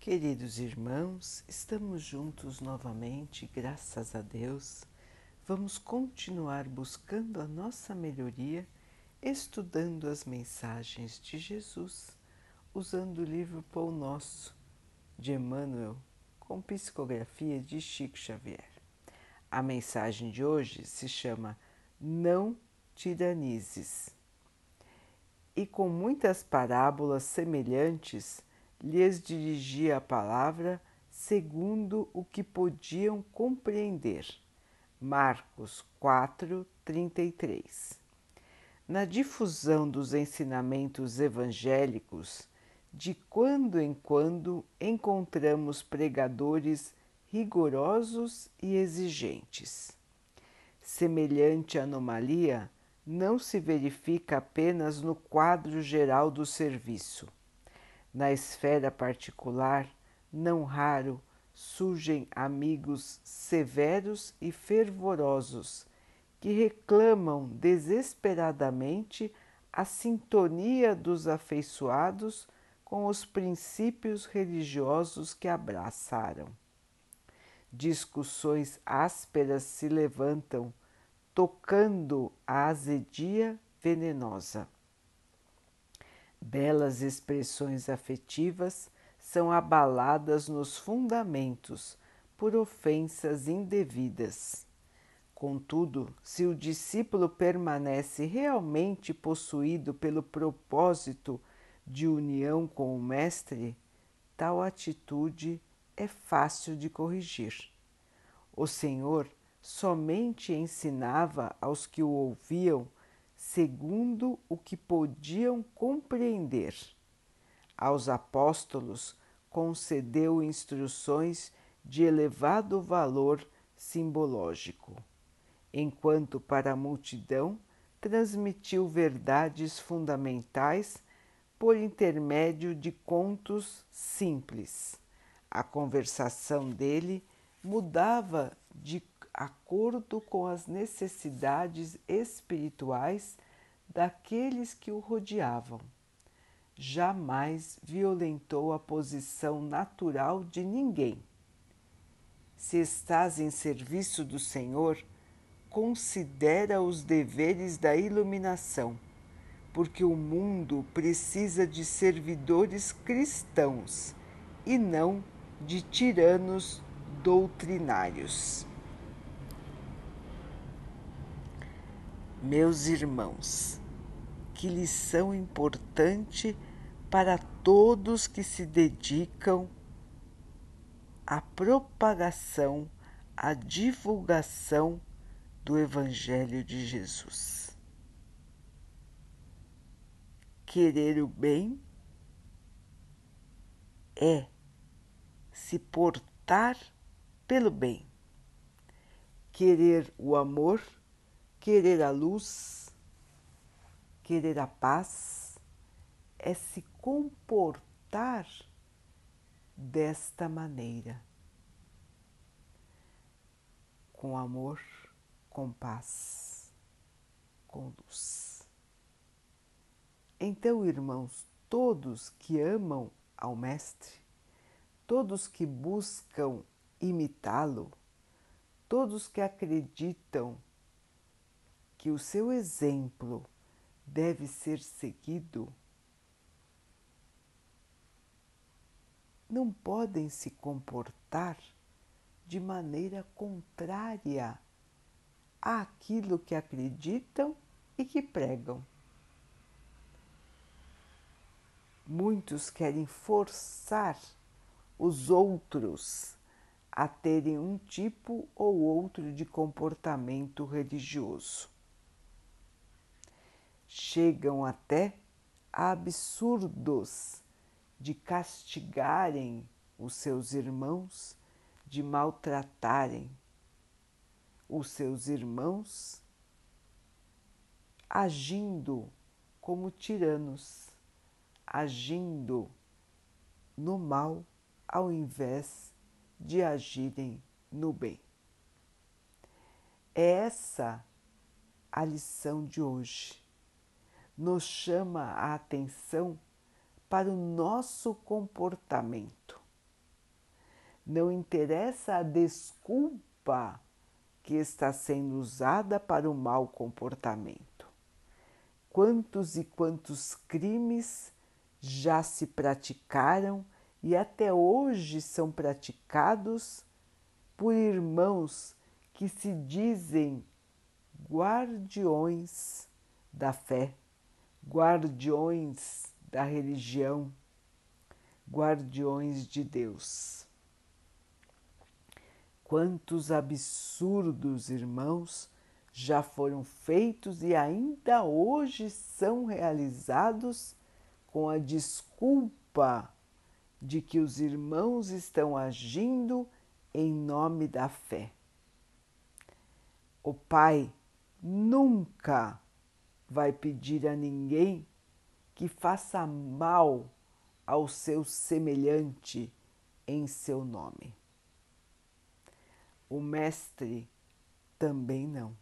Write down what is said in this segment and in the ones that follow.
Queridos irmãos, estamos juntos novamente, graças a Deus. Vamos continuar buscando a nossa melhoria, estudando as mensagens de Jesus, usando o livro Pão Nosso de Emmanuel, com psicografia de Chico Xavier. A mensagem de hoje se chama Não Tiranizes. E com muitas parábolas semelhantes, lhes dirigia a palavra segundo o que podiam compreender. Marcos 4, 33. Na difusão dos ensinamentos evangélicos, de quando em quando encontramos pregadores rigorosos e exigentes. Semelhante anomalia não se verifica apenas no quadro geral do serviço na esfera particular, não raro surgem amigos severos e fervorosos que reclamam desesperadamente a sintonia dos afeiçoados com os princípios religiosos que abraçaram. Discussões ásperas se levantam, tocando a azedia venenosa. Belas expressões afetivas são abaladas nos fundamentos por ofensas indevidas. Contudo, se o discípulo permanece realmente possuído pelo propósito de união com o Mestre, tal atitude é fácil de corrigir. O Senhor somente ensinava aos que o ouviam segundo o que podiam compreender. Aos apóstolos concedeu instruções de elevado valor simbológico, enquanto para a multidão transmitiu verdades fundamentais por intermédio de contos simples. A conversação dele mudava de acordo com as necessidades espirituais daqueles que o rodeavam. Jamais violentou a posição natural de ninguém. Se estás em serviço do Senhor, considera os deveres da iluminação, porque o mundo precisa de servidores cristãos e não de tiranos doutrinários. Meus irmãos, que lição importante para todos que se dedicam à propagação, à divulgação do Evangelho de Jesus. Querer o bem é se portar pelo bem. Querer o amor Querer a luz, querer a paz, é se comportar desta maneira, com amor, com paz, com luz. Então, irmãos, todos que amam ao Mestre, todos que buscam imitá-lo, todos que acreditam que o seu exemplo deve ser seguido, não podem se comportar de maneira contrária àquilo que acreditam e que pregam. Muitos querem forçar os outros a terem um tipo ou outro de comportamento religioso chegam até absurdos de castigarem os seus irmãos, de maltratarem os seus irmãos, agindo como tiranos, agindo no mal ao invés de agirem no bem. É essa a lição de hoje nos chama a atenção para o nosso comportamento. não interessa a desculpa que está sendo usada para o mau comportamento. Quantos e quantos crimes já se praticaram e até hoje são praticados por irmãos que se dizem guardiões da fé, guardiões da religião, guardiões de Deus. Quantos absurdos, irmãos, já foram feitos e ainda hoje são realizados com a desculpa de que os irmãos estão agindo em nome da fé. O Pai nunca vai pedir a ninguém que faça mal ao seu semelhante em seu nome. O Mestre também não.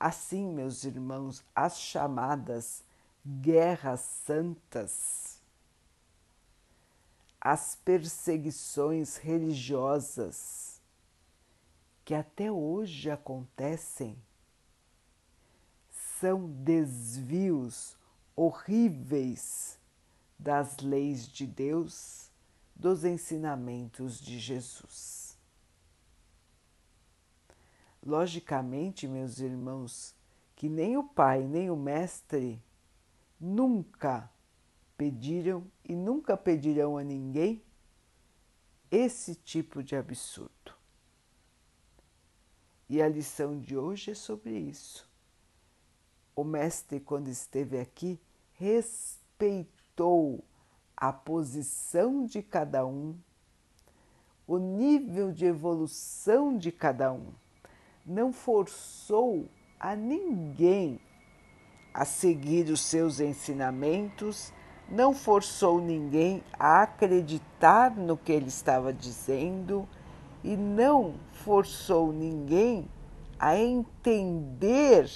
Assim, meus irmãos, as chamadas guerras santas, as perseguições religiosas que até hoje acontecem, são desvios horríveis das leis de Deus, dos ensinamentos de Jesus. Logicamente, meus irmãos, que nem o Pai nem o Mestre nunca pediram e nunca pedirão a ninguém esse tipo de absurdo. E a lição de hoje é sobre isso. O Mestre, quando esteve aqui, respeitou a posição de cada um, o nível de evolução de cada um. Não forçou a ninguém a seguir os seus ensinamentos, não forçou ninguém a acreditar no que ele estava dizendo e não forçou ninguém a entender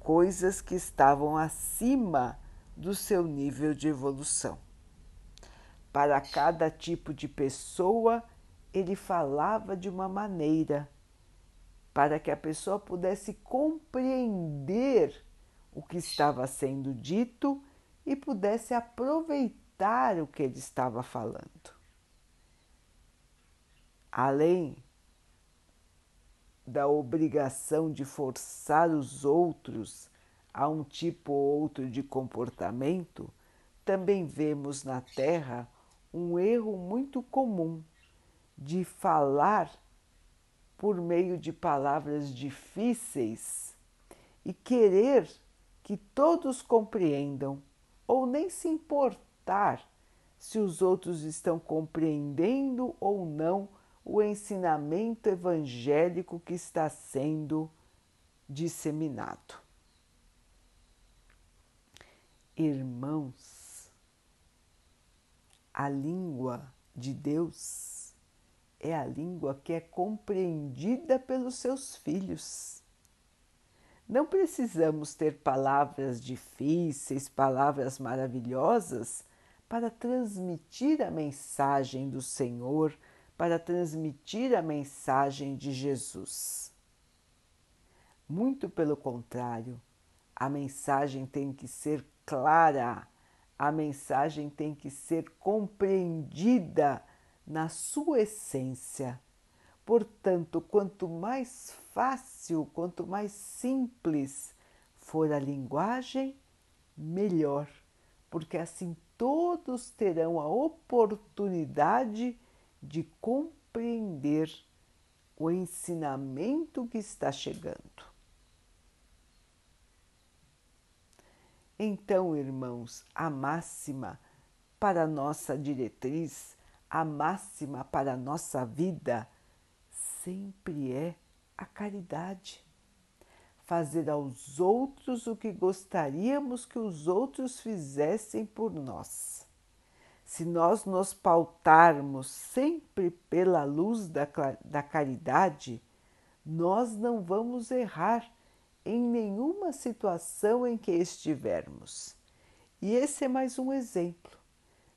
coisas que estavam acima do seu nível de evolução. Para cada tipo de pessoa, ele falava de uma maneira para que a pessoa pudesse compreender o que estava sendo dito e pudesse aproveitar o que ele estava falando. Além da obrigação de forçar os outros a um tipo ou outro de comportamento, também vemos na Terra um erro muito comum de falar por meio de palavras difíceis e querer que todos compreendam, ou nem se importar se os outros estão compreendendo ou não o ensinamento evangélico que está sendo disseminado. Irmãos, a língua de Deus é a língua que é compreendida pelos seus filhos. Não precisamos ter palavras difíceis, palavras maravilhosas para transmitir a mensagem do Senhor, para transmitir a mensagem de Jesus. Muito pelo contrário, a mensagem tem que ser clara, a mensagem tem que ser compreendida na sua essência. Portanto, quanto mais fácil, quanto mais simples for a linguagem, melhor, porque assim todos terão a oportunidade de compreender o ensinamento que está chegando. Então, irmãos, a máxima para nossa diretriz a máxima para nossa vida sempre é a caridade. Fazer aos outros o que gostaríamos que os outros fizessem por nós. Se nós nos pautarmos sempre pela luz da, da caridade, nós não vamos errar em nenhuma situação em que estivermos. E esse é mais um exemplo.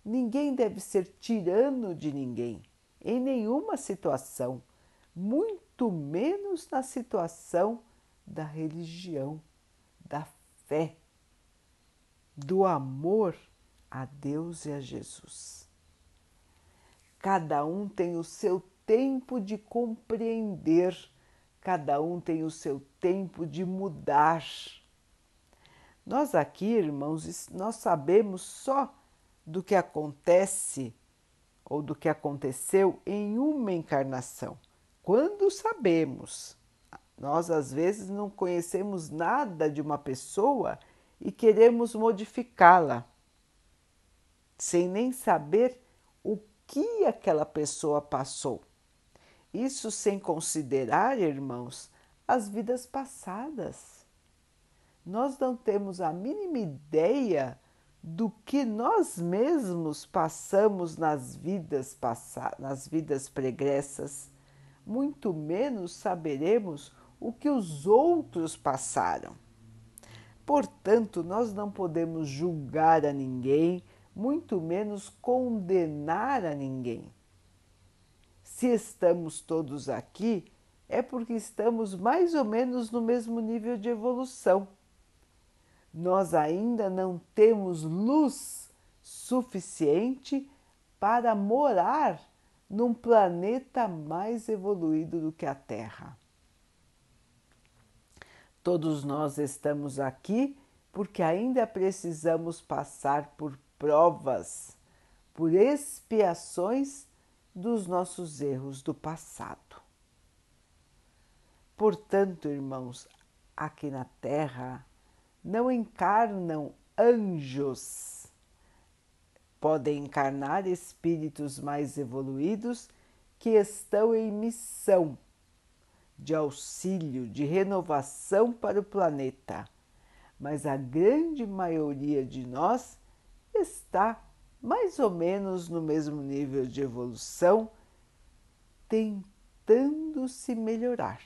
Ninguém deve ser tirano de ninguém, em nenhuma situação, muito menos na situação da religião, da fé, do amor a Deus e a Jesus. Cada um tem o seu tempo de compreender, cada um tem o seu tempo de mudar. Nós aqui, irmãos, nós sabemos só do que acontece ou do que aconteceu em uma encarnação. Quando sabemos, nós às vezes não conhecemos nada de uma pessoa e queremos modificá-la, sem nem saber o que aquela pessoa passou. Isso sem considerar, irmãos, as vidas passadas. Nós não temos a mínima ideia do que nós mesmos passamos nas vidas passadas, nas vidas pregressas, muito menos saberemos o que os outros passaram. Portanto, nós não podemos julgar a ninguém, muito menos condenar a ninguém. Se estamos todos aqui, é porque estamos mais ou menos no mesmo nível de evolução. Nós ainda não temos luz suficiente para morar num planeta mais evoluído do que a Terra. Todos nós estamos aqui porque ainda precisamos passar por provas, por expiações dos nossos erros do passado. Portanto, irmãos, aqui na Terra não encarnam anjos. Podem encarnar espíritos mais evoluídos que estão em missão de auxílio, de renovação para o planeta, mas a grande maioria de nós está mais ou menos no mesmo nível de evolução, tentando se melhorar.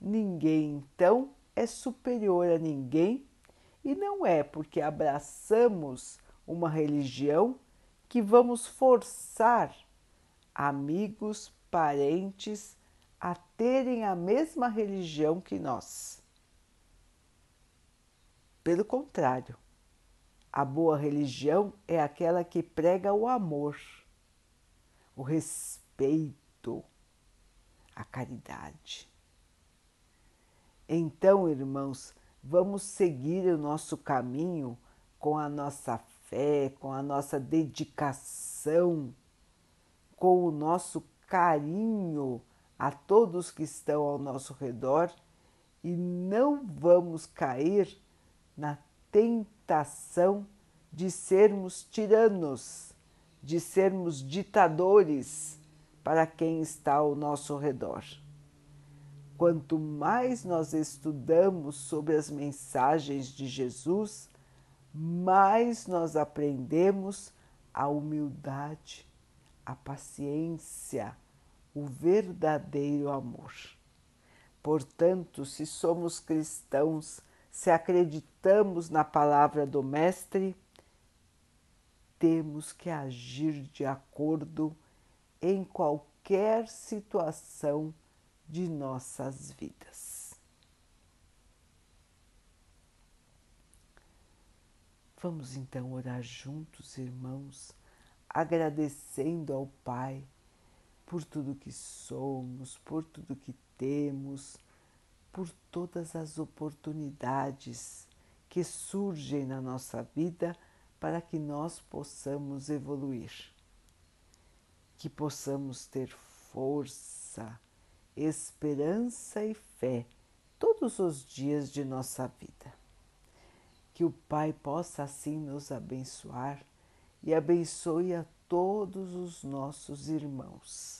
Ninguém, então, é superior a ninguém e não é porque abraçamos uma religião que vamos forçar amigos, parentes a terem a mesma religião que nós. Pelo contrário, a boa religião é aquela que prega o amor, o respeito, a caridade. Então, irmãos, vamos seguir o nosso caminho com a nossa fé, com a nossa dedicação, com o nosso carinho a todos que estão ao nosso redor e não vamos cair na tentação de sermos tiranos, de sermos ditadores para quem está ao nosso redor. Quanto mais nós estudamos sobre as mensagens de Jesus, mais nós aprendemos a humildade, a paciência, o verdadeiro amor. Portanto, se somos cristãos, se acreditamos na palavra do Mestre, temos que agir de acordo em qualquer situação de nossas vidas. Vamos então orar juntos, irmãos, agradecendo ao Pai por tudo que somos, por tudo que temos, por todas as oportunidades que surgem na nossa vida para que nós possamos evoluir, que possamos ter força esperança e fé todos os dias de nossa vida. Que o Pai possa assim nos abençoar e abençoe a todos os nossos irmãos.